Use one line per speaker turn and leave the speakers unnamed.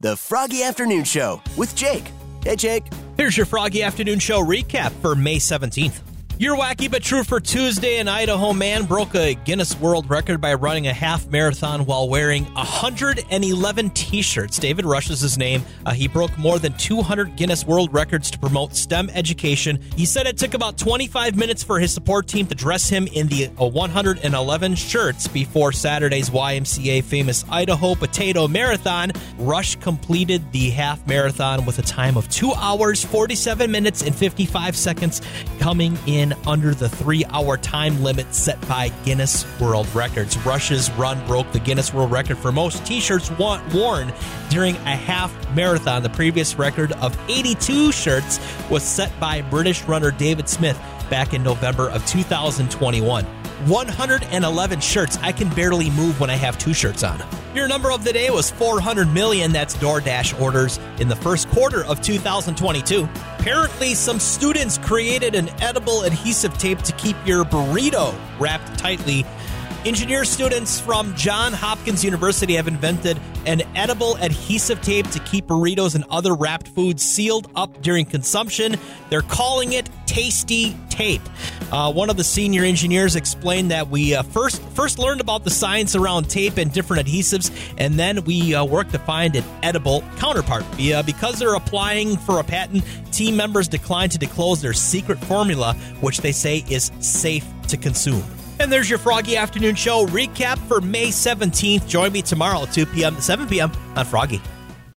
The Froggy Afternoon Show with Jake. Hey, Jake.
Here's your Froggy Afternoon Show recap for May 17th. Your wacky but true for Tuesday, an Idaho man broke a Guinness World Record by running a half marathon while wearing 111 t shirts. David Rush is his name. Uh, he broke more than 200 Guinness World Records to promote STEM education. He said it took about 25 minutes for his support team to dress him in the uh, 111 shirts before Saturday's YMCA famous Idaho Potato Marathon. Rush completed the half marathon with a time of 2 hours, 47 minutes, and 55 seconds, coming in under the three hour time limit set by Guinness World Records. Rush's run broke the Guinness World Record for most t shirts worn during a half marathon. The previous record of 82 shirts was set by British runner David Smith back in November of 2021. 111 shirts. I can barely move when I have two shirts on. Your number of the day was 400 million. That's DoorDash orders in the first quarter of 2022. Apparently, some students created an edible adhesive tape to keep your burrito wrapped tightly. Engineer students from Johns Hopkins University have invented an edible adhesive tape to keep burritos and other wrapped foods sealed up during consumption. They're calling it Tasty Tape. Uh, one of the senior engineers explained that we uh, first first learned about the science around tape and different adhesives, and then we uh, worked to find an edible counterpart. Yeah, because they're applying for a patent, team members declined to disclose their secret formula, which they say is safe to consume. And there's your Froggy Afternoon Show recap for May 17th. Join me tomorrow at 2 p.m. to 7 p.m. on Froggy.